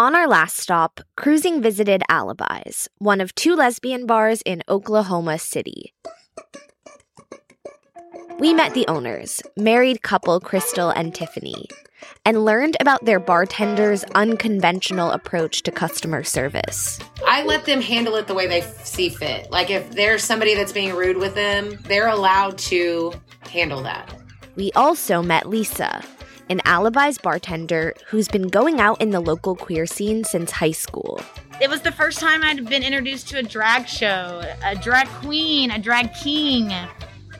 On our last stop, Cruising visited Alibis, one of two lesbian bars in Oklahoma City. We met the owners, married couple Crystal and Tiffany, and learned about their bartender's unconventional approach to customer service. I let them handle it the way they see fit. Like if there's somebody that's being rude with them, they're allowed to handle that. We also met Lisa, an Alibis bartender who's been going out in the local queer scene since high school. It was the first time I'd been introduced to a drag show, a drag queen, a drag king,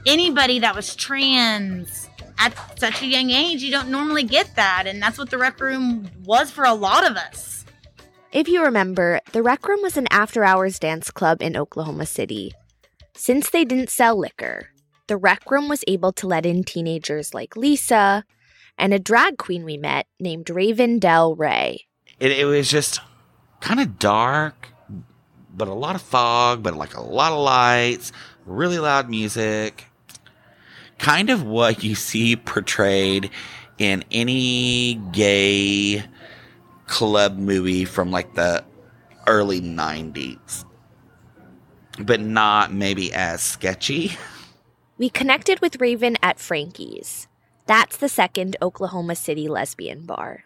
anybody that was trans. At such a young age, you don't normally get that, and that's what the Wreck Room was for a lot of us. If you remember, the Wreck Room was an after hours dance club in Oklahoma City. Since they didn't sell liquor, the Wreck Room was able to let in teenagers like Lisa and a drag queen we met named Raven Del Rey. It, it was just kind of dark, but a lot of fog, but like a lot of lights, really loud music. Kind of what you see portrayed in any gay club movie from like the early 90s, but not maybe as sketchy. We connected with Raven at Frankie's. That's the second Oklahoma City lesbian bar.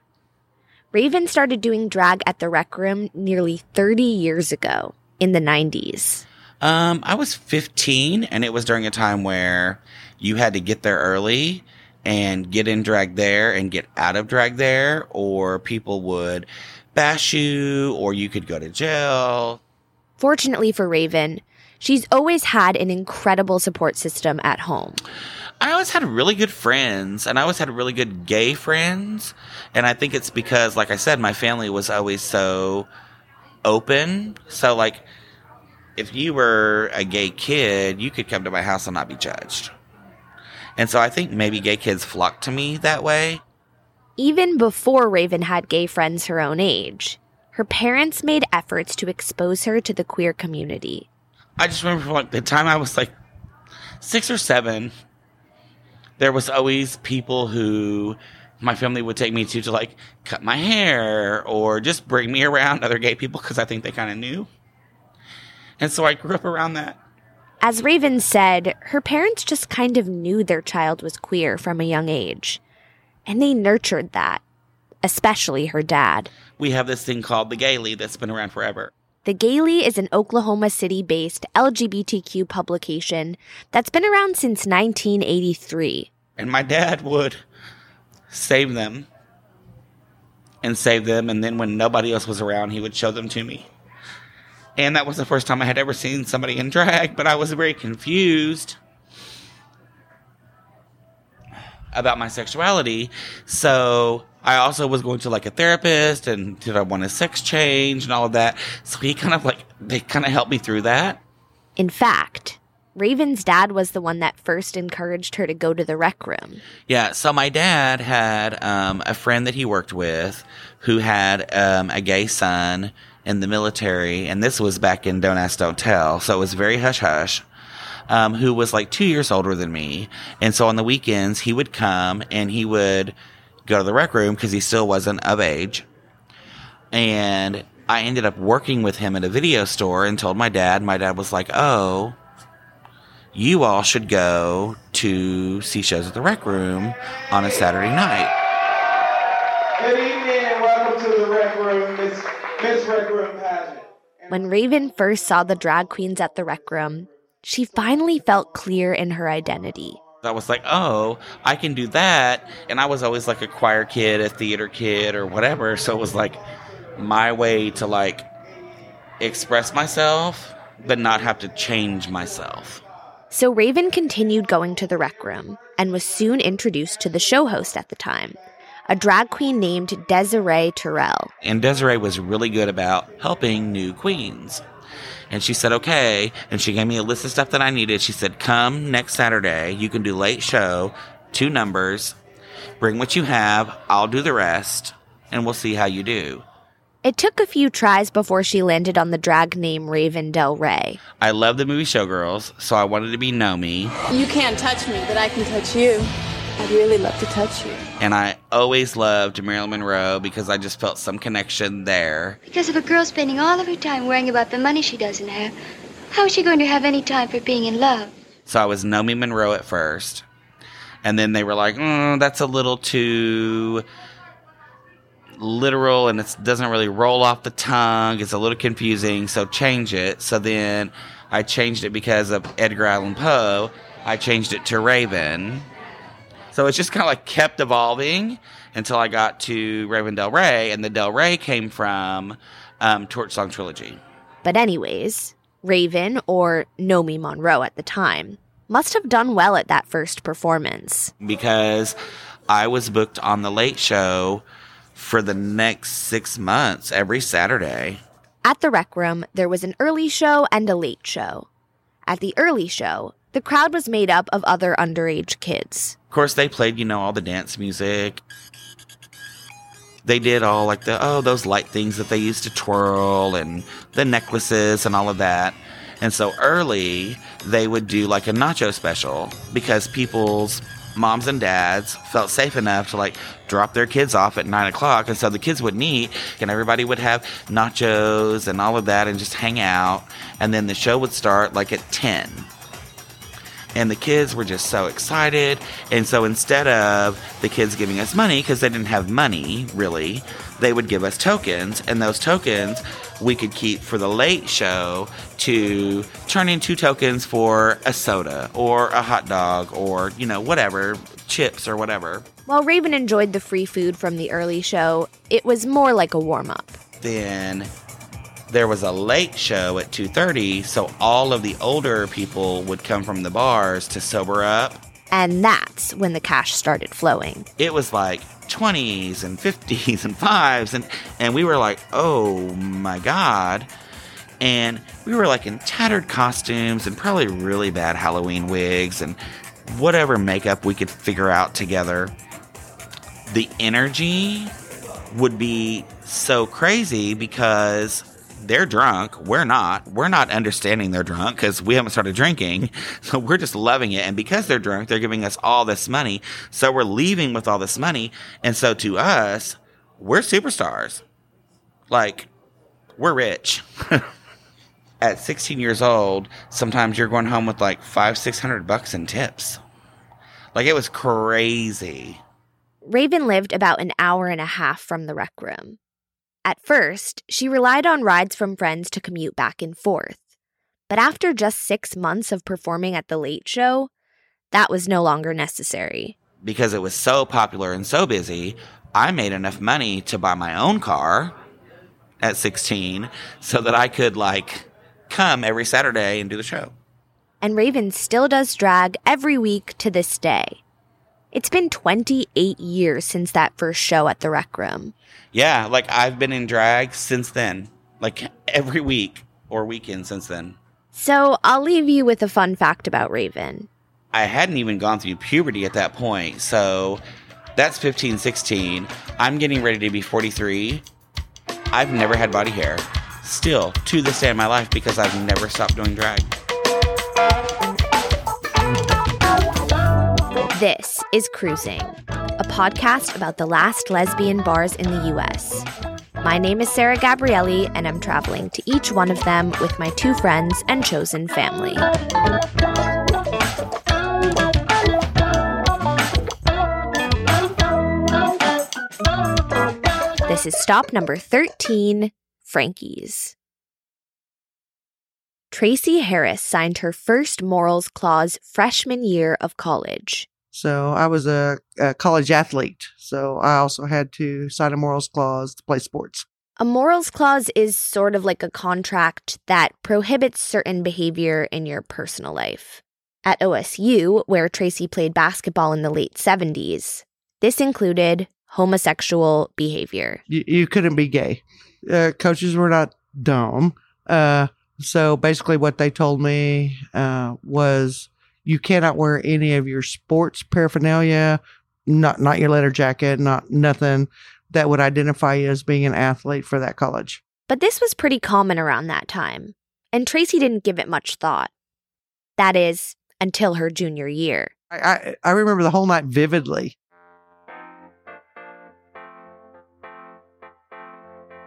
Raven started doing drag at the Wreck Room nearly 30 years ago in the 90s. Um, I was 15, and it was during a time where you had to get there early and get in drag there and get out of drag there, or people would bash you, or you could go to jail. Fortunately for Raven, she's always had an incredible support system at home. I always had really good friends, and I always had really good gay friends. And I think it's because, like I said, my family was always so open. So, like, if you were a gay kid, you could come to my house and not be judged. And so I think maybe gay kids flocked to me that way. Even before Raven had gay friends her own age, her parents made efforts to expose her to the queer community. I just remember from like the time I was like six or seven, there was always people who my family would take me to to like cut my hair or just bring me around other gay people because I think they kind of knew. And so I grew up around that. As Raven said, her parents just kind of knew their child was queer from a young age. And they nurtured that, especially her dad. We have this thing called the Gayly that's been around forever. The Gayly is an Oklahoma City based LGBTQ publication that's been around since 1983. And my dad would save them and save them. And then when nobody else was around, he would show them to me. And that was the first time I had ever seen somebody in drag, but I was very confused about my sexuality. So I also was going to like a therapist and did I want a sex change and all of that. So he kind of like, they kind of helped me through that. In fact, Raven's dad was the one that first encouraged her to go to the Wreck Room. Yeah. So my dad had um, a friend that he worked with who had um, a gay son in the military. And this was back in Don't Ask, Don't Tell. So it was very hush hush. Um, who was like two years older than me. And so on the weekends, he would come and he would go to the Wreck Room because he still wasn't of age. And I ended up working with him at a video store and told my dad. My dad was like, "Oh, you all should go to see shows at the Wreck Room on a Saturday night." Good evening and welcome to the Wreck Room, Miss Miss Wreck Room pageant. When Raven first saw the drag queens at the Wreck Room, she finally felt clear in her identity. I was like, oh, I can do that. And I was always like a choir kid, a theater kid, or whatever. So it was like my way to like express myself, but not have to change myself. So Raven continued going to the Wreck Room and was soon introduced to the show host at the time, a drag queen named Desiree Terrell. And Desiree was really good about helping new queens. And she said, okay. And she gave me a list of stuff that I needed. She said, come next Saturday. You can do late show, two numbers. Bring what you have. I'll do the rest. And we'll see how you do. It took a few tries before she landed on the drag name Raven Del Rey. I love the movie Showgirls, so I wanted to be Nomi. You can't touch me, but I can touch you. I'd really love to touch you. And I always loved Marilyn Monroe because I just felt some connection there. Because if a girl's spending all of her time worrying about the money she doesn't have, how is she going to have any time for being in love? So I was Nomi Monroe at first. And then they were like, mm, that's a little too literal and it doesn't really roll off the tongue. It's a little confusing, so change it. So then I changed it because of Edgar Allan Poe. I changed it to Raven. So it's just kind of like kept evolving until I got to Raven Del Rey, and the Del Rey came from um, Torch Song Trilogy. But, anyways, Raven, or Nomi Monroe at the time, must have done well at that first performance. Because I was booked on The Late Show for the next six months every Saturday. At the Wreck Room, there was an early show and a late show. At the early show, the crowd was made up of other underage kids. Of course, they played, you know, all the dance music. They did all like the, oh, those light things that they used to twirl and the necklaces and all of that. And so early, they would do like a nacho special because people's moms and dads felt safe enough to like drop their kids off at nine o'clock. And so the kids would meet and everybody would have nachos and all of that and just hang out. And then the show would start like at 10 and the kids were just so excited. And so instead of the kids giving us money, because they didn't have money really, they would give us tokens, and those tokens we could keep for the late show to turn into tokens for a soda or a hot dog or, you know, whatever, chips or whatever. While Raven enjoyed the free food from the early show, it was more like a warm up. Then there was a late show at 2:30, so all of the older people would come from the bars to sober up. And that's when the cash started flowing. It was like 20s and 50s and 5s and and we were like, "Oh my god." And we were like in tattered costumes and probably really bad Halloween wigs and whatever makeup we could figure out together. The energy would be so crazy because they're drunk. We're not. We're not understanding they're drunk because we haven't started drinking. So we're just loving it. And because they're drunk, they're giving us all this money. So we're leaving with all this money. And so to us, we're superstars. Like, we're rich. At 16 years old, sometimes you're going home with like five, six hundred bucks in tips. Like, it was crazy. Raven lived about an hour and a half from the Wreck Room. At first, she relied on rides from friends to commute back and forth. But after just six months of performing at The Late Show, that was no longer necessary. Because it was so popular and so busy, I made enough money to buy my own car at 16 so that I could, like, come every Saturday and do the show. And Raven still does drag every week to this day. It's been 28 years since that first show at the Wreck Room. Yeah, like I've been in drag since then, like every week or weekend since then. So I'll leave you with a fun fact about Raven. I hadn't even gone through puberty at that point, so that's 15, 16. I'm getting ready to be 43. I've never had body hair. Still, to this day in my life, because I've never stopped doing drag. This is Cruising, a podcast about the last lesbian bars in the US. My name is Sarah Gabrielli, and I'm traveling to each one of them with my two friends and chosen family. This is stop number 13 Frankie's. Tracy Harris signed her first morals clause freshman year of college. So I was a, a, college athlete. So I also had to sign a morals clause to play sports. A morals clause is sort of like a contract that prohibits certain behavior in your personal life. At OSU, where Tracy played basketball in the late 70s, this included homosexual behavior. You, you couldn't be gay. Uh, coaches were not dumb. Uh, so basically, what they told me uh, was you cannot wear any of your sports paraphernalia, not not your letter jacket, not nothing that would identify you as being an athlete for that college. But this was pretty common around that time, and Tracy didn't give it much thought. That is, until her junior year. I, I, I remember the whole night vividly.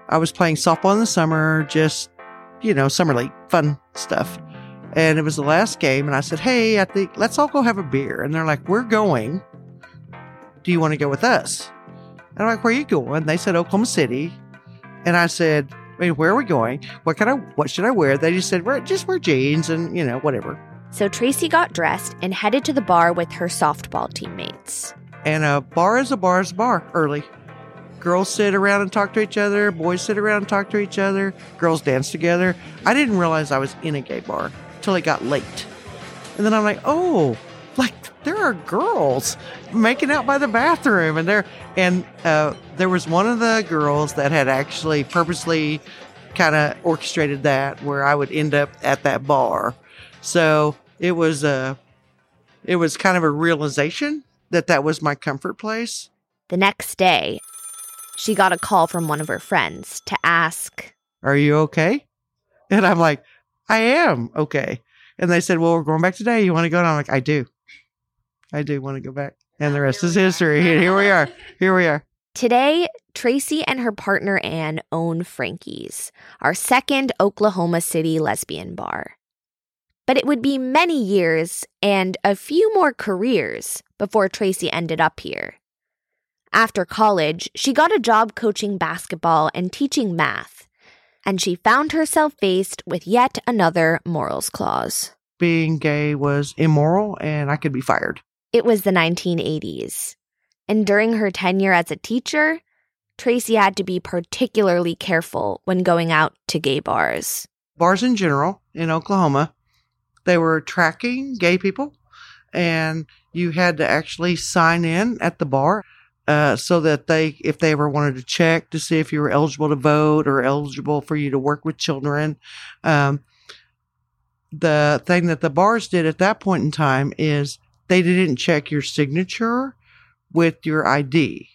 I was playing softball in the summer, just, you know, summer league, fun stuff. And it was the last game. And I said, Hey, I think let's all go have a beer. And they're like, We're going. Do you want to go with us? And I'm like, Where are you going? They said, Oklahoma City. And I said, I mean, where are we going? What can I, what should I wear? They just said, wear, just wear jeans and, you know, whatever. So Tracy got dressed and headed to the bar with her softball teammates. And a bar is a bar is a bar early. Girls sit around and talk to each other. Boys sit around and talk to each other. Girls dance together. I didn't realize I was in a gay bar till it got late. And then I'm like, oh, like there are girls making out by the bathroom. And there, and uh, there was one of the girls that had actually purposely kind of orchestrated that where I would end up at that bar. So it was a, it was kind of a realization that that was my comfort place. The next day, she got a call from one of her friends to ask, Are you okay? And I'm like, I am okay. And they said, Well, we're going back today. You want to go? And I'm like, I do. I do want to go back. And the rest is history. Here we are. Here we are. Today, Tracy and her partner Ann own Frankie's, our second Oklahoma City lesbian bar. But it would be many years and a few more careers before Tracy ended up here. After college, she got a job coaching basketball and teaching math, and she found herself faced with yet another morals clause. Being gay was immoral and I could be fired. It was the 1980s, and during her tenure as a teacher, Tracy had to be particularly careful when going out to gay bars. Bars in general in Oklahoma, they were tracking gay people, and you had to actually sign in at the bar. Uh, so that they, if they ever wanted to check to see if you were eligible to vote or eligible for you to work with children, um, the thing that the bars did at that point in time is they didn't check your signature with your ID.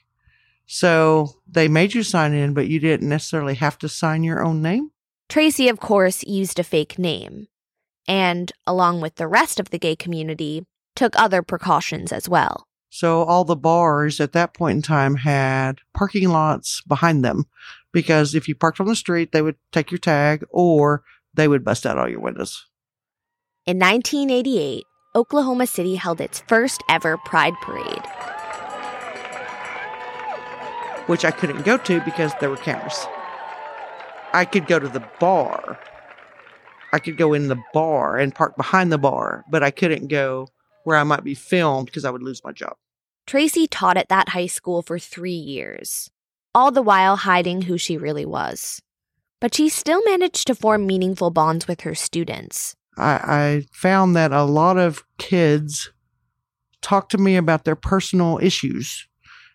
So they made you sign in, but you didn't necessarily have to sign your own name. Tracy, of course, used a fake name, and along with the rest of the gay community, took other precautions as well. So all the bars at that point in time had parking lots behind them because if you parked on the street, they would take your tag or they would bust out all your windows. In 1988, Oklahoma City held its first ever Pride Parade. Which I couldn't go to because there were cameras. I could go to the bar. I could go in the bar and park behind the bar, but I couldn't go where I might be filmed because I would lose my job. Tracy taught at that high school for three years, all the while hiding who she really was. But she still managed to form meaningful bonds with her students. I, I found that a lot of kids talk to me about their personal issues.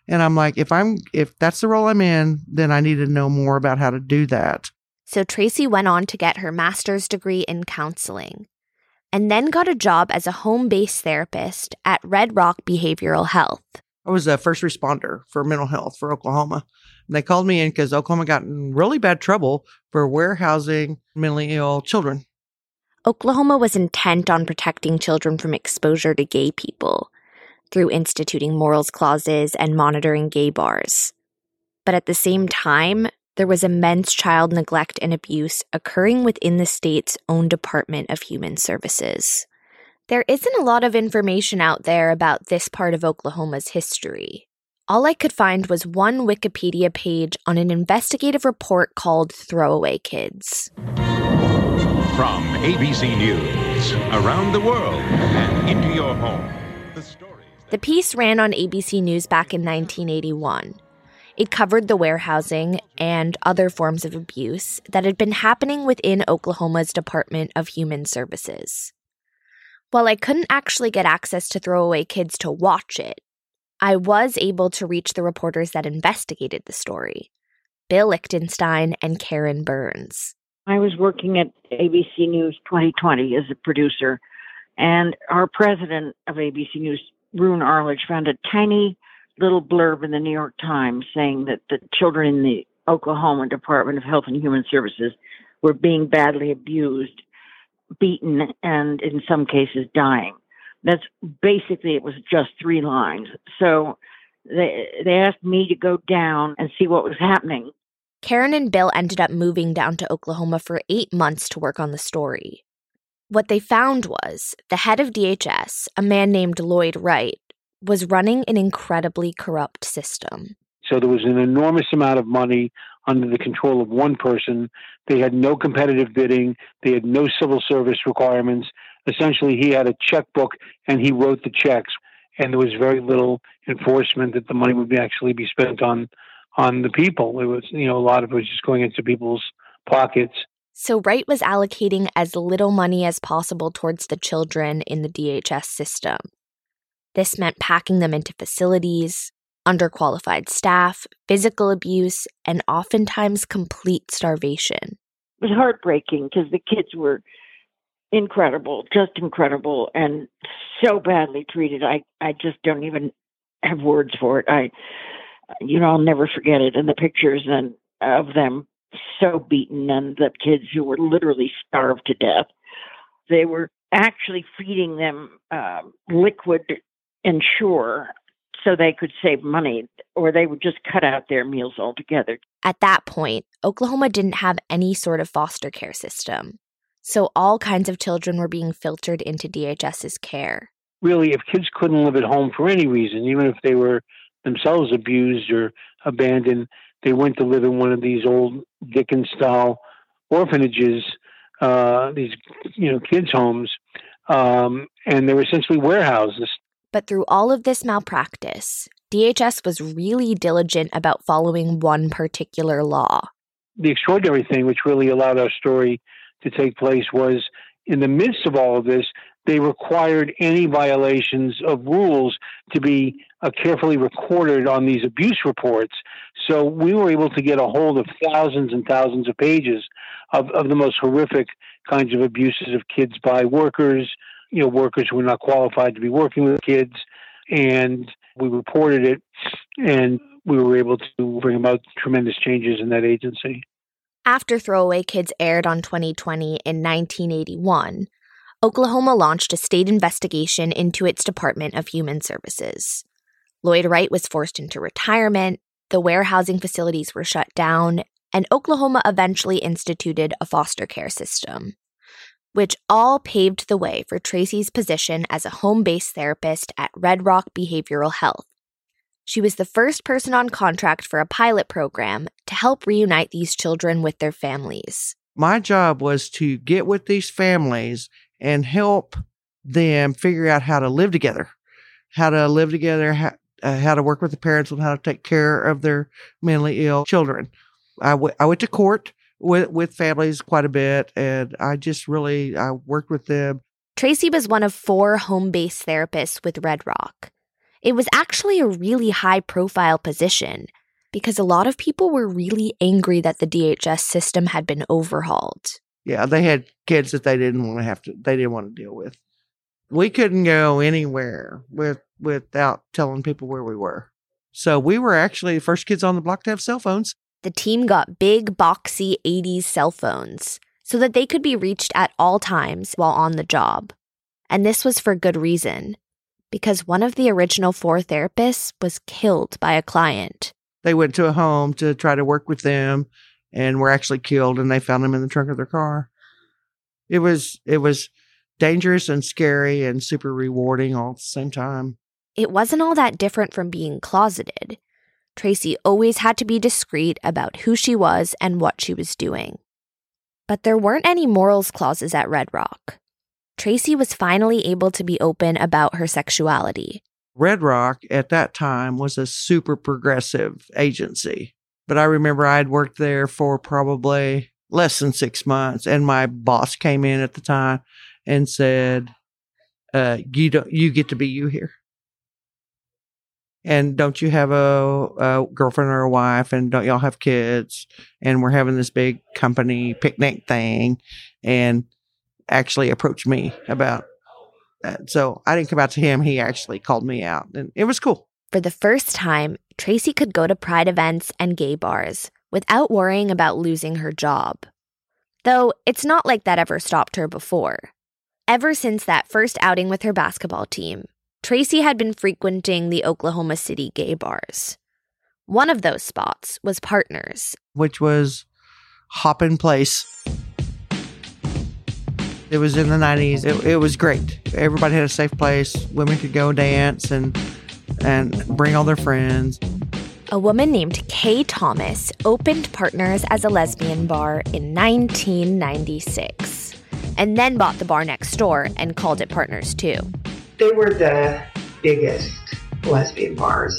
And I'm like, if I'm if that's the role I'm in, then I need to know more about how to do that. So Tracy went on to get her master's degree in counseling and then got a job as a home based therapist at Red Rock Behavioral Health. I was a first responder for mental health for Oklahoma. And they called me in because Oklahoma got in really bad trouble for warehousing mentally ill children. Oklahoma was intent on protecting children from exposure to gay people through instituting morals clauses and monitoring gay bars. But at the same time, there was immense child neglect and abuse occurring within the state's own Department of Human Services. There isn't a lot of information out there about this part of Oklahoma's history. All I could find was one Wikipedia page on an investigative report called Throwaway Kids. From ABC News, around the world and into your home. The stories. The piece ran on ABC News back in 1981. It covered the warehousing and other forms of abuse that had been happening within Oklahoma's Department of Human Services. While I couldn't actually get access to Throwaway Kids to watch it, I was able to reach the reporters that investigated the story Bill Lichtenstein and Karen Burns. I was working at ABC News 20/20 as a producer, and our president of ABC News, Roone Arledge, found a tiny little blurb in the New York Times saying that the children in the Oklahoma Department of Health and Human Services were being badly abused, beaten, and in some cases dying. That's basically it was just three lines. So they they asked me to go down and see what was happening. Karen and Bill ended up moving down to Oklahoma for eight months to work on the story. What they found was the head of DHS, a man named Lloyd Wright, was running an incredibly corrupt system. So there was an enormous amount of money under the control of one person. They had no competitive bidding, they had no civil service requirements. Essentially, he had a checkbook and he wrote the checks, and there was very little enforcement that the money would be actually be spent on on the people. It was, you know, a lot of it was just going into people's pockets. So Wright was allocating as little money as possible towards the children in the DHS system. This meant packing them into facilities, underqualified staff, physical abuse, and oftentimes complete starvation. It was heartbreaking because the kids were incredible, just incredible, and so badly treated. I, I just don't even have words for it. I, you know, I'll never forget it. And the pictures and of them so beaten, and the kids who were literally starved to death. They were actually feeding them uh, liquid Ensure so they could save money, or they would just cut out their meals altogether. At that point, Oklahoma didn't have any sort of foster care system. So all kinds of children were being filtered into DHS's care. Really, if kids couldn't live at home for any reason, even if they were themselves abused or abandoned, they went to live in one of these old Dickens style orphanages, uh, these you know kids' homes, um, and they were essentially warehouses. But through all of this malpractice, DHS was really diligent about following one particular law. The extraordinary thing, which really allowed our story to take place, was in the midst of all of this, they required any violations of rules to be uh, carefully recorded on these abuse reports. So we were able to get a hold of thousands and thousands of pages of, of the most horrific kinds of abuses of kids by workers, you know, workers who were not qualified to be working with kids. And we reported it and we were able to bring about tremendous changes in that agency. After Throwaway Kids aired on 20/20 in 1981, Oklahoma launched a state investigation into its Department of Human Services. Lloyd Wright was forced into retirement, the warehousing facilities were shut down, and Oklahoma eventually instituted a foster care system which all paved the way for Tracy's position as a home based therapist at Red Rock Behavioral Health. She was the first person on contract for a pilot program to help reunite these children with their families. My job was to get with these families and help them figure out how to live together, how to live together, how, uh, how to work with the parents on how to take care of their mentally ill children. I, w- I went to court with with families quite a bit, and I just really I worked with them. Tracy was one of four home based therapists with Red Rock. It was actually a really high profile position because a lot of people were really angry that the DHS system had been overhauled. Yeah, they had kids that they didn't want to have to they didn't want to deal with. We couldn't go anywhere with without telling people where we were. So we were actually the first kids on the block to have cell phones the team got big, boxy 80s cell phones so that they could be reached at all times while on the job. And this was for good reason, because one of the original four therapists was killed by a client. They went to a home to try to work with them and were actually killed and they found them in the trunk of their car. It was it was dangerous and scary and super rewarding all at the same time. It wasn't all that different from being closeted. Tracy always had to be discreet about who she was and what she was doing. But there weren't any morals clauses at Red Rock. Tracy was finally able to be open about her sexuality. Red Rock at that time was a super progressive agency. But I remember I'd worked there for probably less than six months, and my boss came in at the time and said, uh, "You don't, you get to be you here." And don't you have a, a, girlfriend or a wife? And don't y'all have kids? And we're having this big company picnic thing and actually approached me about that. So i didn't come out to him. He actually called me out and it was cool. For the first time tracy could go to pride events and gay bars without worrying about losing her job. Though it's not like that ever stopped her before. Ever since that first outing with her basketball team, Tracy had been frequenting the Oklahoma City gay bars. One of those spots was Partners. which was Hoppin' Place. It was in the 90s. It, it was great. Everybody had a safe place. Women could go dance and and bring all their friends. A woman named Kay Thomas opened Partners as a lesbian bar in 1996 and then bought the bar next door and called it Partners 2. They were the biggest lesbian bars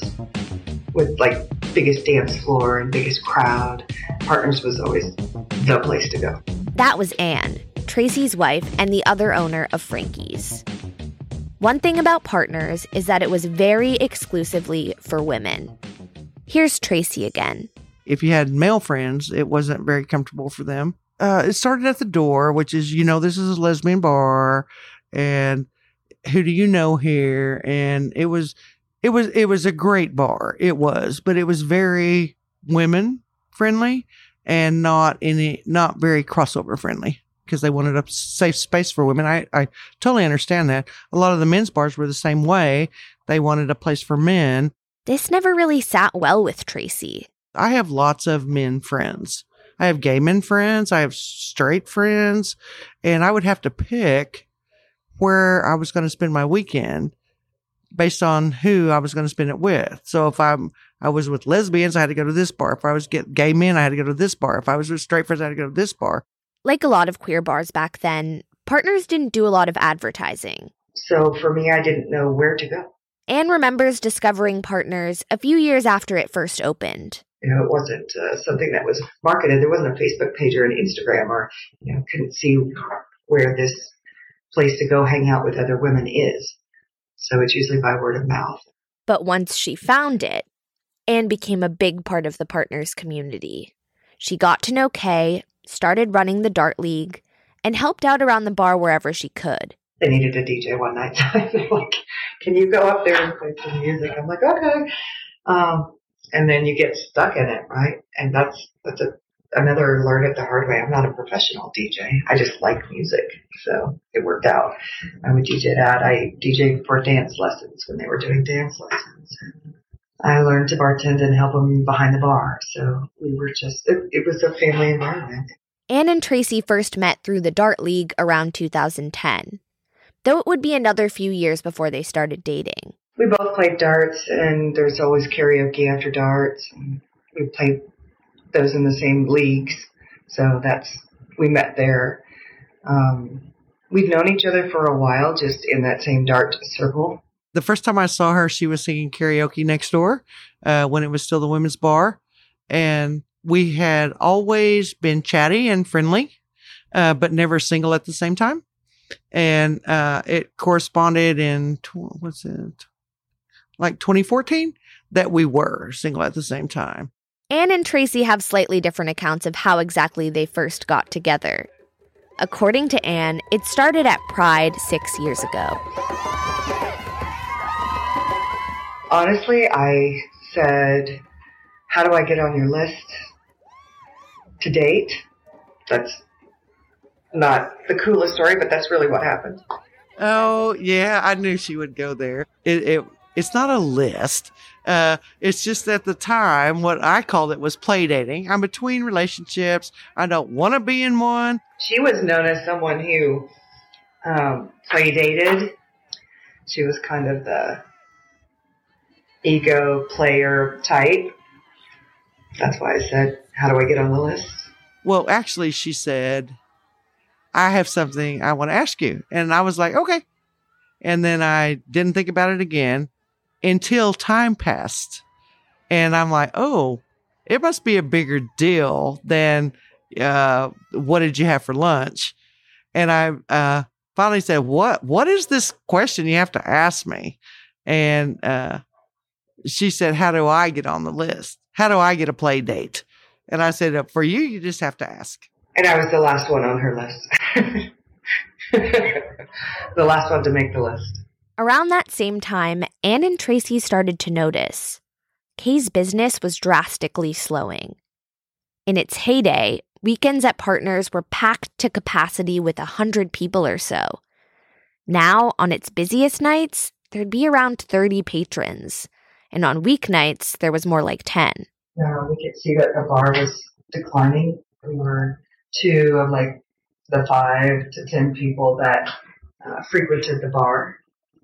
with like biggest dance floor and biggest crowd. Partners was always the place to go. That was Ann, Tracy's wife and the other owner of Frankie's. One thing about Partners is that it was very exclusively for women. Here's Tracy again. If you had male friends, it wasn't very comfortable for them. Uh, it started at the door, which is, you know, this is a lesbian bar, and who do you know here? And it was, it was, it was a great bar. It was, but it was very women friendly and not any, not very crossover friendly because they wanted a safe space for women. I, I totally understand that. A lot of the men's bars were the same way. They wanted a place for men. This never really sat well with Tracy. I have lots of men friends. I have gay men friends. I have straight friends. And I would have to pick where I was going to spend my weekend based on who I was going to spend it with. So if I'm, I was with lesbians, I had to go to this bar. If I was get gay men, I had to go to this bar. If I was with straight friends, I had to go to this bar. Like a lot of queer bars back then, Partners didn't do a lot of advertising. So for me, I didn't know where to go. Ann remembers discovering Partners a few years after it first opened. You know, it wasn't uh, something that was marketed. There wasn't a Facebook page or an Instagram or, you know, couldn't see where this place to go hang out with other women is. So it's usually by word of mouth. But once she found it, Ann became a big part of the Partners community. She got to know Kay, started running the Dart League, and helped out around the bar wherever she could. They needed a DJ one night. They're like, can you go up there and play some music? I'm like, okay. Um, and then you get stuck in it, right? And that's, that's a, another learn it the hard way. I'm not a professional DJ. I just like music. So it worked out. I would DJ that. I DJ for dance lessons when they were doing dance lessons. I learned to bartend and help them behind the bar. So we were just, it, it was a family environment. Ann and Tracy first met through the Dart League around 2010, though it would be another few years before they started dating. We both played darts, and there's always karaoke after darts. And we played those in the same leagues, so that's we met there. Um, we've known each other for a while, just in that same dart circle. The first time I saw her, she was singing karaoke next door uh, when it was still the women's bar. And we had always been chatty and friendly, uh, but never single at the same time. And uh, it corresponded in, tw- what's it, like 2014, that we were single at the same time. Ann and Tracy have slightly different accounts of how exactly they first got together. According to Ann, it started at Pride six years ago. Honestly, I said, How do I get on your list to date? That's not the coolest story, but that's really what happened. Oh yeah, I knew she would go there. It, it it's not a list. Uh, it's just at the time what I called it was play dating. I'm between relationships. I don't want to be in one. She was known as someone who um, play dated. She was kind of the ego player type. That's why I said, "How do I get on the list?" Well, actually, she said, "I have something I want to ask you," and I was like, "Okay." And then I didn't think about it again until time passed. And I'm like, oh, it must be a bigger deal than uh, what did you have for lunch? And I uh, finally said, what What is this question you have to ask me? And uh, she said, how do I get on the list? How do I get a play date? And I said, for you, you just have to ask. And I was the last one on her list. the last one to make the list. Around that same time, Ann and Tracy started to notice Kay's business was drastically slowing. In its heyday, weekends at Partners were packed to capacity with a hundred people or so. Now, on its busiest nights, there'd be around 30 patrons, and on weeknights, there was more like 10. uh, we could see that the bar was declining. We were two of like the five to ten people that uh, frequented the bar.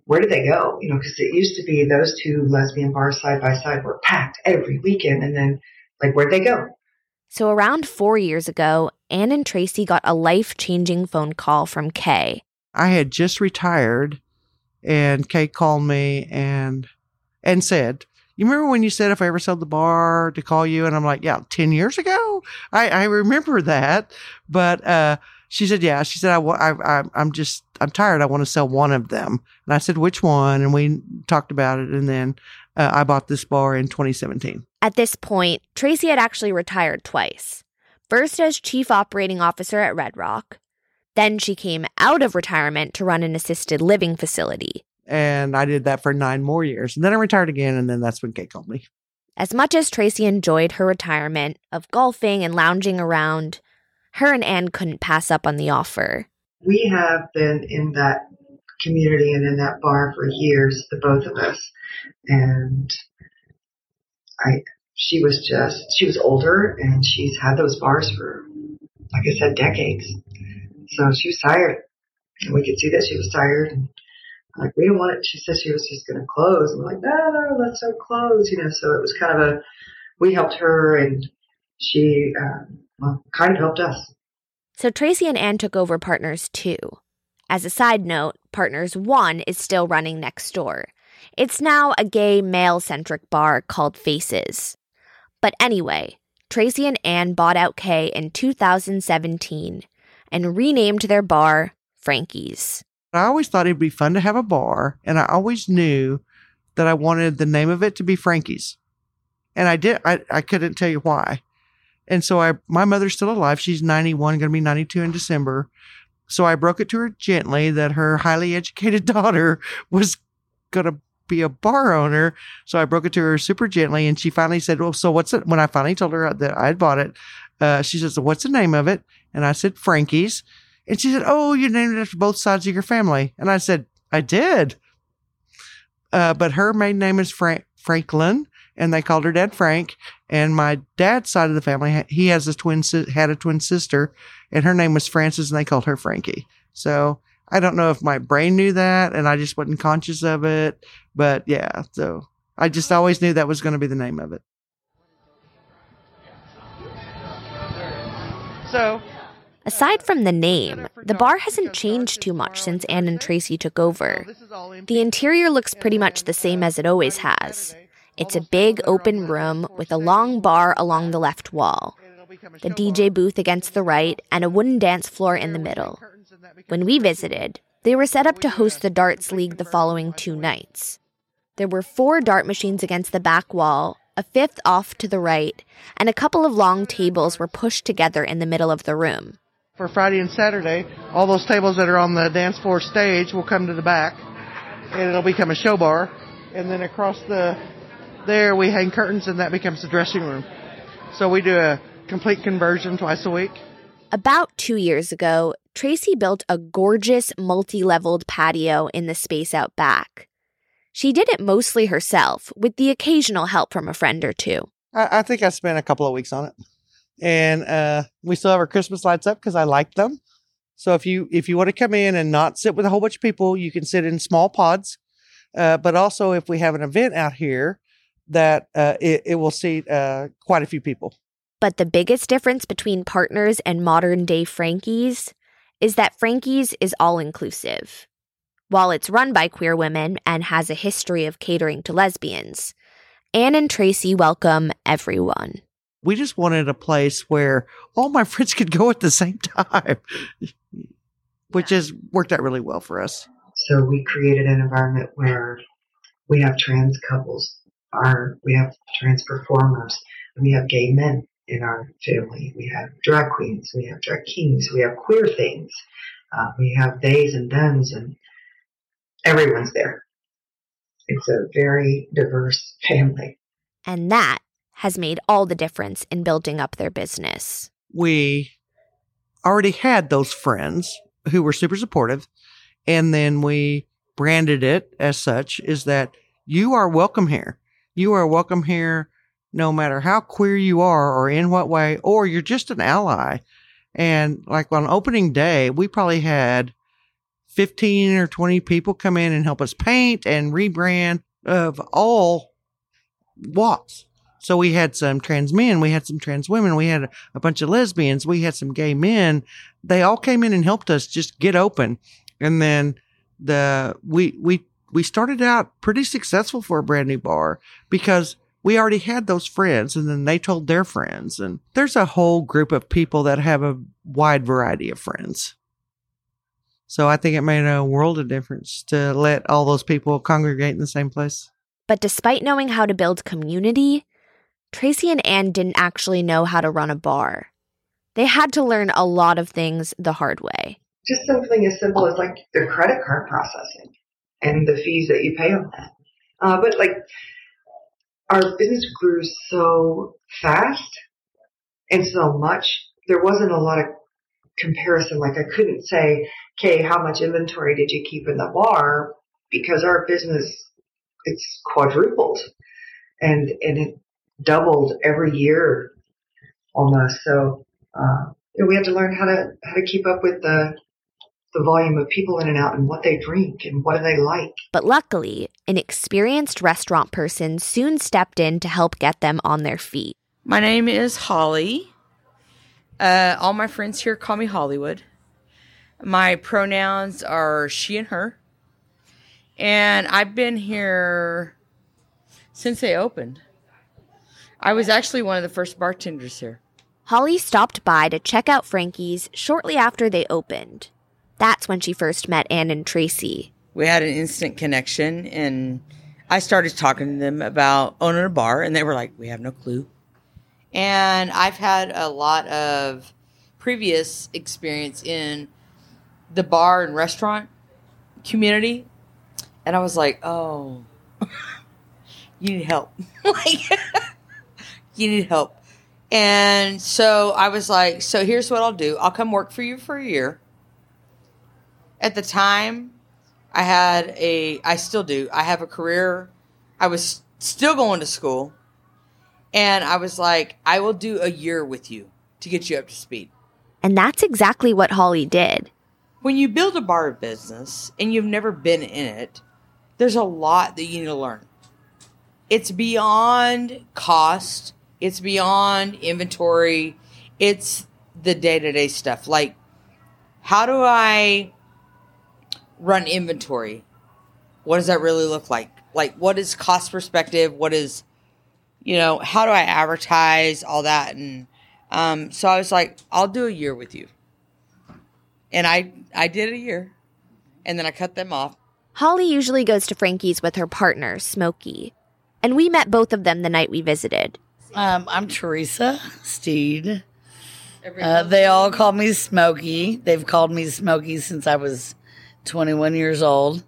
Where did they go? You know, because it used to be those two lesbian bars side by side were packed every weekend, and then like where'd they go? So, around four years ago, Ann and Tracy got a life changing phone call from Kay. I had just retired, and Kay called me and and said, "You remember when you said if I ever sold the bar to call you?" And I'm like, "Yeah, ten years ago. I I remember that." But uh, she said, "Yeah." She said, "I, I, I I'm just I'm tired. I want to sell one of them." And I said, "Which one?" And we talked about it, and then uh, I bought this bar in 2017. At this point, Tracy had actually retired twice. First as chief operating officer at Red Rock. Then she came out of retirement to run an assisted living facility. And I did that for nine more years. And then I retired again, and then that's when Kate called me. As much as Tracy enjoyed her retirement of golfing and lounging around, her and Ann couldn't pass up on the offer. We have been in that community and in that bar for years, the both of us, and I. She was just, she was older and she's had those bars for, like I said, decades. So she was tired. And we could see that she was tired. And like, we don't want it. She said she was just going to close. And we're like, no, no, let's not close. You know, so it was kind of a, we helped her and she, um, well, kind of helped us. So Tracy and Ann took over Partners 2. As a side note, Partners 1 is still running next door. It's now a gay male centric bar called Faces. But anyway, Tracy and Ann bought out Kay in 2017 and renamed their bar Frankie's. I always thought it'd be fun to have a bar, and I always knew that I wanted the name of it to be Frankie's. And I did I, I couldn't tell you why. And so I my mother's still alive. She's 91, going to be 92 in December. So I broke it to her gently that her highly educated daughter was going to be a bar owner. So I broke it to her super gently, and she finally said, "Well, so what's it?" When I finally told her that I had bought it, uh, she says, "What's the name of it?" And I said, "Frankie's." And she said, "Oh, you named it after both sides of your family." And I said, "I did." Uh, but her maiden name is Frank Franklin, and they called her Dad Frank. And my dad's side of the family, he has a twin had a twin sister, and her name was Frances, and they called her Frankie. So I don't know if my brain knew that, and I just wasn't conscious of it. But yeah, so I just always knew that was going to be the name of it. So Aside from the name, the bar hasn't changed too much since Ann and Tracy took over. The interior looks pretty much the same as it always has. It's a big open room with a long bar along the left wall, the DJ booth against the right, and a wooden dance floor in the middle. When we visited, they were set up to host the darts league the following two nights. There were four dart machines against the back wall, a fifth off to the right, and a couple of long tables were pushed together in the middle of the room. for Friday and Saturday, all those tables that are on the dance floor stage will come to the back, and it'll become a show bar. And then across the there we hang curtains, and that becomes the dressing room. So we do a complete conversion twice a week. About two years ago, Tracy built a gorgeous multi leveled patio in the space out back. She did it mostly herself, with the occasional help from a friend or two. I, I think I spent a couple of weeks on it, and uh, we still have our Christmas lights up because I like them. So if you if you want to come in and not sit with a whole bunch of people, you can sit in small pods. Uh, but also, if we have an event out here, that uh, it, it will seat uh, quite a few people. But the biggest difference between partners and modern day Frankie's is that Frankie's is all inclusive. While it's run by queer women and has a history of catering to lesbians, Ann and Tracy welcome everyone. We just wanted a place where all my friends could go at the same time, which has worked out really well for us. So we created an environment where we have trans couples, our we have trans performers, we have gay men in our family. We have drag queens, we have drag kings, we have queer things, uh, we have theys and thems, and everyone's there. It's a very diverse family. And that has made all the difference in building up their business. we already had those friends who were super supportive and then we branded it as such is that you are welcome here. You are welcome here no matter how queer you are or in what way, or you're just an ally. And like on opening day, we probably had 15 or 20 people come in and help us paint and rebrand of all walks. So we had some trans men, we had some trans women, we had a bunch of lesbians, we had some gay men. They all came in and helped us just get open. And then the we we we started out pretty successful for a brand new bar because we already had those friends and then they told their friends and there's a whole group of people that have a wide variety of friends. So I think it made a world of difference to let all those people congregate in the same place. But despite knowing how to build community, Tracy and Ann didn't actually know how to run a bar. They had to learn a lot of things the hard way. Just something as simple as like the credit card processing and the fees that you pay on that. Uh, but like our business grew so fast and so much, there wasn't a lot of comparison. Like I couldn't say, okay, how much inventory did you keep in the bar? Because our business, it's quadrupled and, and it doubled every year almost. So, uh, we had to learn how to, how to keep up with the, the volume of people in and out and what they drink and what do they like. But luckily, an experienced restaurant person soon stepped in to help get them on their feet. My name is Holly. Uh, all my friends here call me Hollywood. My pronouns are she and her. And I've been here since they opened. I was actually one of the first bartenders here. Holly stopped by to check out Frankie's shortly after they opened. That's when she first met Ann and Tracy. We had an instant connection, and I started talking to them about owning a bar, and they were like, We have no clue. And I've had a lot of previous experience in the bar and restaurant community. And I was like, Oh, you need help. like, you need help. And so I was like, So here's what I'll do I'll come work for you for a year at the time I had a I still do. I have a career. I was still going to school. And I was like, I will do a year with you to get you up to speed. And that's exactly what Holly did. When you build a bar business and you've never been in it, there's a lot that you need to learn. It's beyond cost, it's beyond inventory, it's the day to day stuff. Like, how do I run inventory. What does that really look like? Like, what is cost perspective? What is, you know, how do I advertise all that? And um, so I was like, I'll do a year with you. And I, I did a year, and then I cut them off. Holly usually goes to Frankie's with her partner, Smokey. And we met both of them the night we visited. Um, I'm Teresa Steed. Uh, they all call me Smokey. They've called me Smokey since I was 21 years old.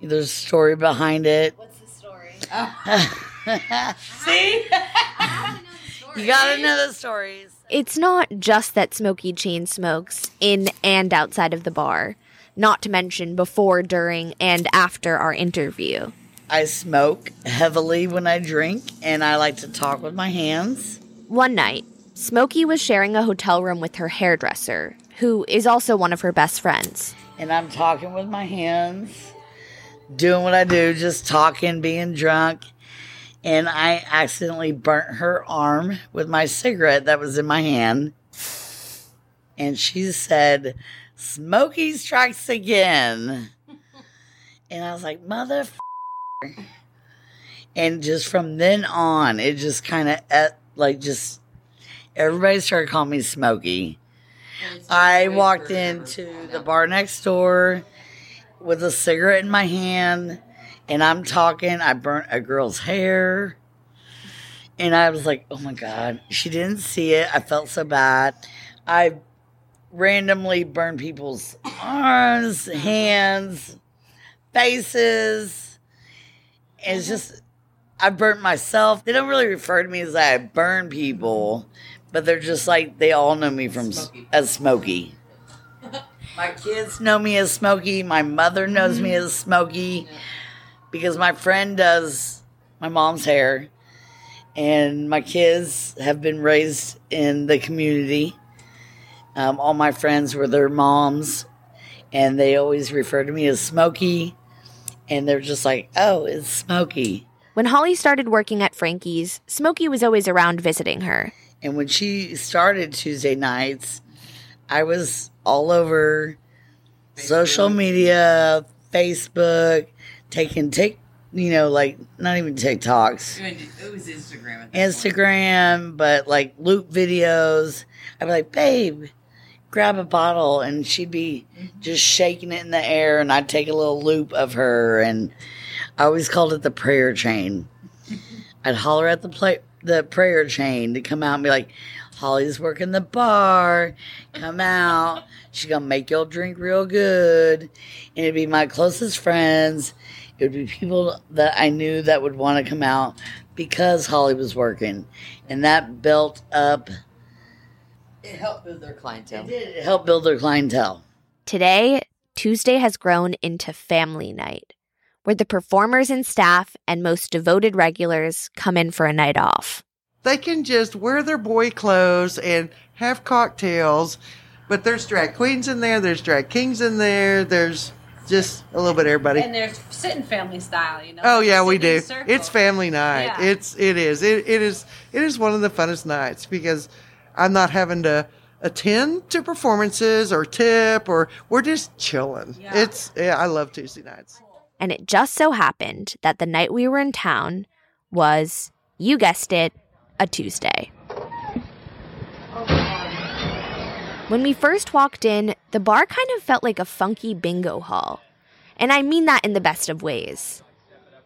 There's a story behind it. What's the story? See? you gotta know the stories. It's not just that Smokey chain smokes in and outside of the bar, not to mention before, during, and after our interview. I smoke heavily when I drink, and I like to talk with my hands. One night, Smokey was sharing a hotel room with her hairdresser, who is also one of her best friends and I'm talking with my hands, doing what I do, just talking, being drunk. And I accidentally burnt her arm with my cigarette that was in my hand. And she said, Smokey strikes again. And I was like, mother. And just from then on, it just kind of eh, like just everybody started calling me Smokey. I walked into the bar next door with a cigarette in my hand and I'm talking. I burnt a girl's hair. And I was like, oh my God. She didn't see it. I felt so bad. I randomly burned people's arms, hands, faces. It's just, I burnt myself. They don't really refer to me as I burn people but they're just like they all know me from Smokey. as Smokey. My kids know me as Smokey. My mother knows me as Smokey because my friend does my mom's hair, and my kids have been raised in the community. Um, all my friends were their moms, and they always refer to me as Smokey, and they're just like, "Oh, it's Smokey." When Holly started working at Frankie's, Smokey was always around visiting her. And when she started Tuesday nights, I was all over social media, Facebook, taking tick, you know, like not even TikToks, It was Instagram. Instagram, but like loop videos. I'd be like, babe, grab a bottle, and she'd be mm-hmm. just shaking it in the air, and I'd take a little loop of her, and I always called it the prayer chain. I'd holler at the play, the prayer chain to come out and be like, Holly's working the bar. Come out. She's gonna make y'all drink real good. And it'd be my closest friends. It would be people that I knew that would want to come out because Holly was working. And that built up It helped build their clientele. it helped build their clientele. Today, Tuesday has grown into family night, where the performers and staff and most devoted regulars come in for a night off. They can just wear their boy clothes and have cocktails, but there's drag queens in there, there's drag kings in there, there's just a little bit of everybody. And there's sitting family style, you know. Oh yeah, we do. circle. It's family night. Yeah. It's it is. It it is it is one of the funnest nights because I'm not having to attend to performances or tip or we're just chilling. It's yeah, I love Tuesday nights. And it just so happened that the night we were in town was, you guessed it, a Tuesday. When we first walked in, the bar kind of felt like a funky bingo hall. And I mean that in the best of ways.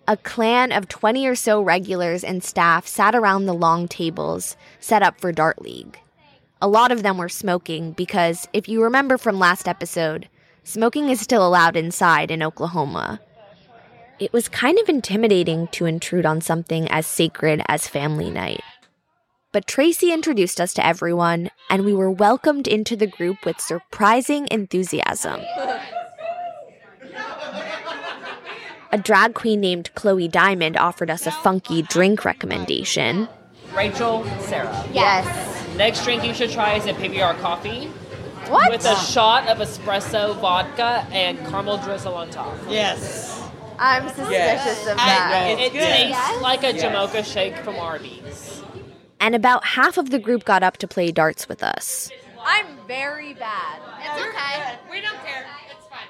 A clan of 20 or so regulars and staff sat around the long tables set up for Dart League. A lot of them were smoking because, if you remember from last episode, smoking is still allowed inside in Oklahoma. It was kind of intimidating to intrude on something as sacred as family night. But Tracy introduced us to everyone, and we were welcomed into the group with surprising enthusiasm. A drag queen named Chloe Diamond offered us a funky drink recommendation. Rachel, Sarah. Yes. Next drink you should try is a PBR coffee. What? With a shot of espresso vodka and caramel drizzle on top. Yes. I'm suspicious Yes. of that. It, it tastes Yes? like a Yes. Jamocha shake from Arby's. And about half of the group got up to play darts with us. I'm very bad. It's okay. We don't care. It's fine.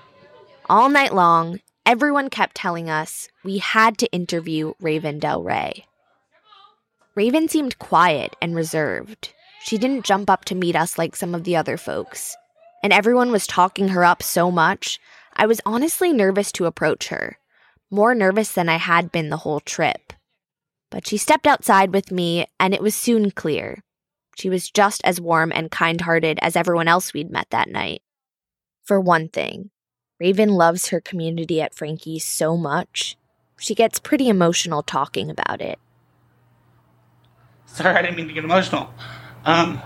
All night long, everyone kept telling us we had to interview Raven Del Rey. Raven seemed quiet and reserved. She didn't jump up to meet us like some of the other folks. And everyone was talking her up so much, I was honestly nervous to approach her. More nervous than I had been the whole trip. But she stepped outside with me, and it was soon clear. She was just as warm and kind hearted as everyone else we'd met that night. For one thing, Raven loves her community at Frankie's so much, she gets pretty emotional talking about it. Sorry, I didn't mean to get emotional. Um,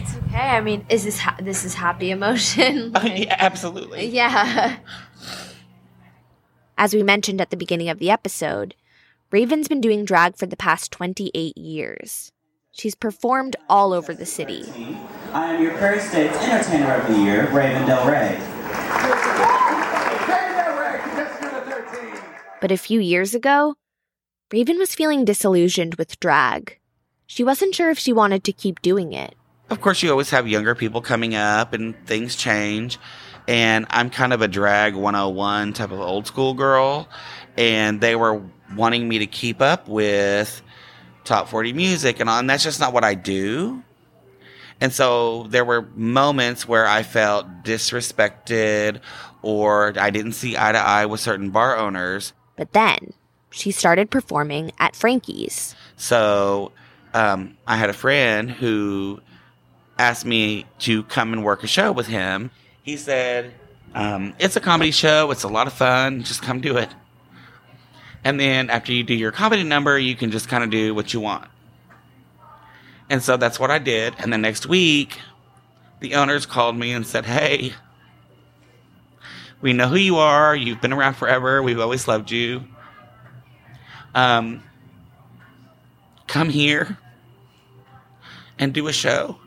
It's okay. I mean, is this ha- this is happy emotion? yeah, absolutely. yeah. As we mentioned at the beginning of the episode, Raven's been doing drag for the past 28 years. She's performed all over the city. I am your Prairie State's Entertainer of the Year, Raven Del Rey. But a few years ago, Raven was feeling disillusioned with drag. She wasn't sure if she wanted to keep doing it. Of course, you always have younger people coming up and things change. And I'm kind of a drag 101 type of old school girl. And they were wanting me to keep up with top 40 music and all. And that's just not what I do. And so there were moments where I felt disrespected or I didn't see eye to eye with certain bar owners. But then she started performing at Frankie's. So um, I had a friend who asked me to come and work a show with him. He said, um, It's a comedy show, it's a lot of fun, just come do it. And then after you do your comedy number, you can just kind of do what you want. And so that's what I did. And the next week, the owners called me and said, Hey, We know who you are. You've been around forever. We've always loved you. Um, come here and do a show.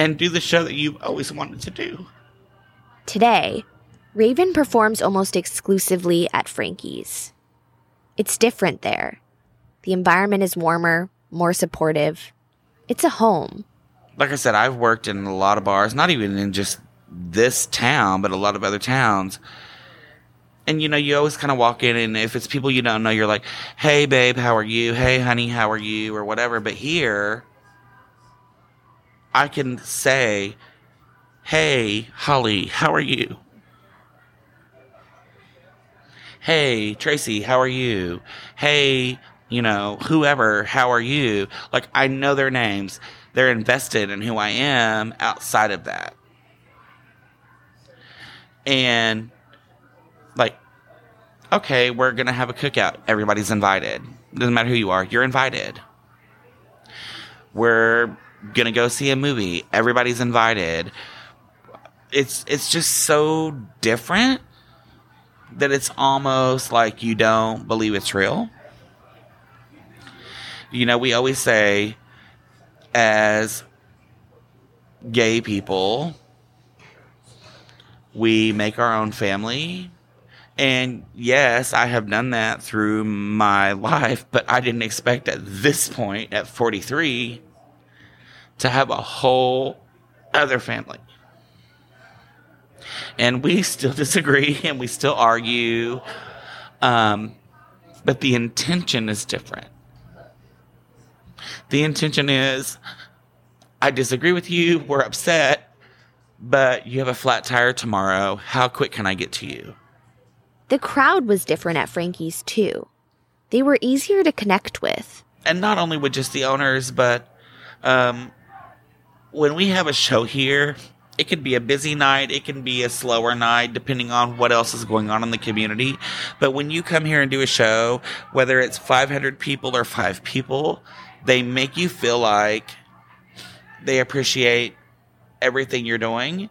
And do the show that you've always wanted to do. Today, Raven performs almost exclusively at Frankie's. It's different there. The environment is warmer, more supportive. It's a home. Like I said, I've worked in a lot of bars, not even in just this town, but a lot of other towns. And you know, you always kind of walk in, and if it's people you don't know, you're like, hey, babe, how are you? Hey, honey, how are you? Or whatever. But here, I can say, hey, Holly, how are you? Hey, Tracy, how are you? Hey, you know, whoever, how are you? Like, I know their names. They're invested in who I am outside of that. And, like, okay, we're going to have a cookout. Everybody's invited. Doesn't matter who you are, you're invited. We're to go see a movie. Everybody's invited. It's it's just so different that it's almost like you don't believe it's real. You know, we always say as gay people, we make our own family. And yes, I have done that through my life, but I didn't expect at this point, at 43, to have a whole other family. And we still disagree and we still argue. Um, but the intention is different. The intention is I disagree with you, we're upset, but you have a flat tire tomorrow. How quick can I get to you? The crowd was different at Frankie's too. They were easier to connect with. And not only with just the owners, but um, when we have a show here, it can be a busy night, it can be a slower night, depending on what else is going on in the community. But when you come here and do a show, whether it's 500 people or five people, they make you feel like they appreciate everything you're doing.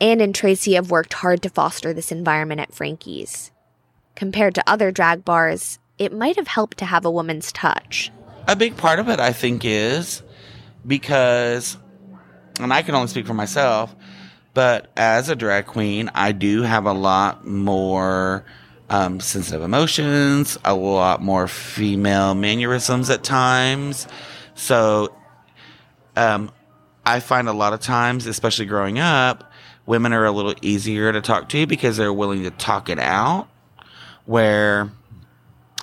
Ann and Tracy have worked hard to foster this environment at Frankie's. Compared to other drag bars, it might have helped to have a woman's touch. A big part of it, I think, is because, and I can only speak for myself, but as a drag queen, I do have a lot more um, sensitive emotions, a lot more female mannerisms at times. So, um, I find a lot of times, especially growing up, women are a little easier to talk to because they're willing to talk it out. Where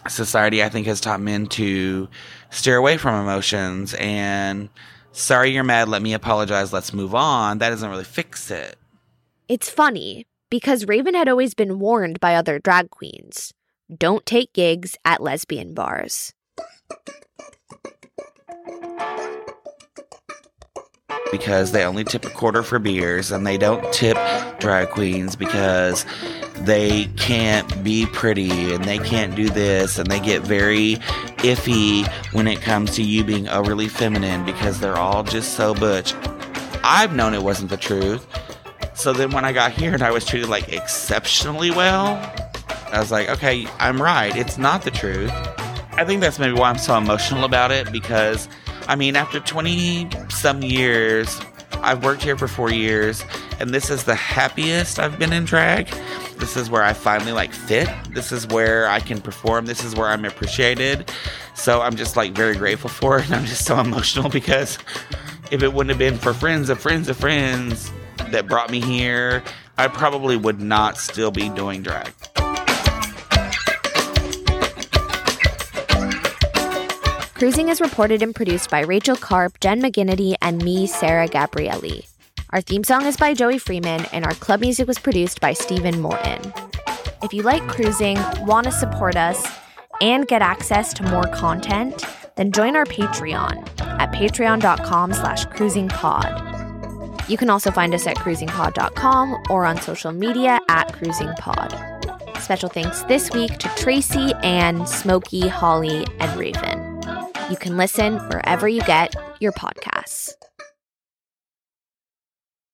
society, I think, has taught men to steer away from emotions and sorry you're mad, let me apologize, let's move on. That doesn't really fix it. It's funny because Raven had always been warned by other drag queens don't take gigs at lesbian bars. Because they only tip a quarter for beers and they don't tip drag queens because they can't be pretty and they can't do this and they get very iffy when it comes to you being overly feminine because they're all just so butch. I've known it wasn't the truth. So then when I got here and I was treated like exceptionally well, I was like, okay, I'm right. It's not the truth. I think that's maybe why I'm so emotional about it because, I mean, after 20 some years, I've worked here for four years, and this is the happiest I've been in drag. This is where I finally like fit. This is where I can perform. This is where I'm appreciated. So I'm just like very grateful for it. And I'm just so emotional because if it wouldn't have been for friends of friends of friends that brought me here, I probably would not still be doing drag. Cruising is reported and produced by Rachel Karp, Jen McGinity, and me, Sarah Gabrielli. Our theme song is by Joey Freeman, and our club music was produced by Stephen Morton. If you like cruising, want to support us, and get access to more content, then join our Patreon at patreon.com slash cruisingpod. You can also find us at cruisingpod.com or on social media at cruisingpod. Special thanks this week to Tracy, Ann, Smokey, Holly, and Raven. You can listen wherever you get your podcasts.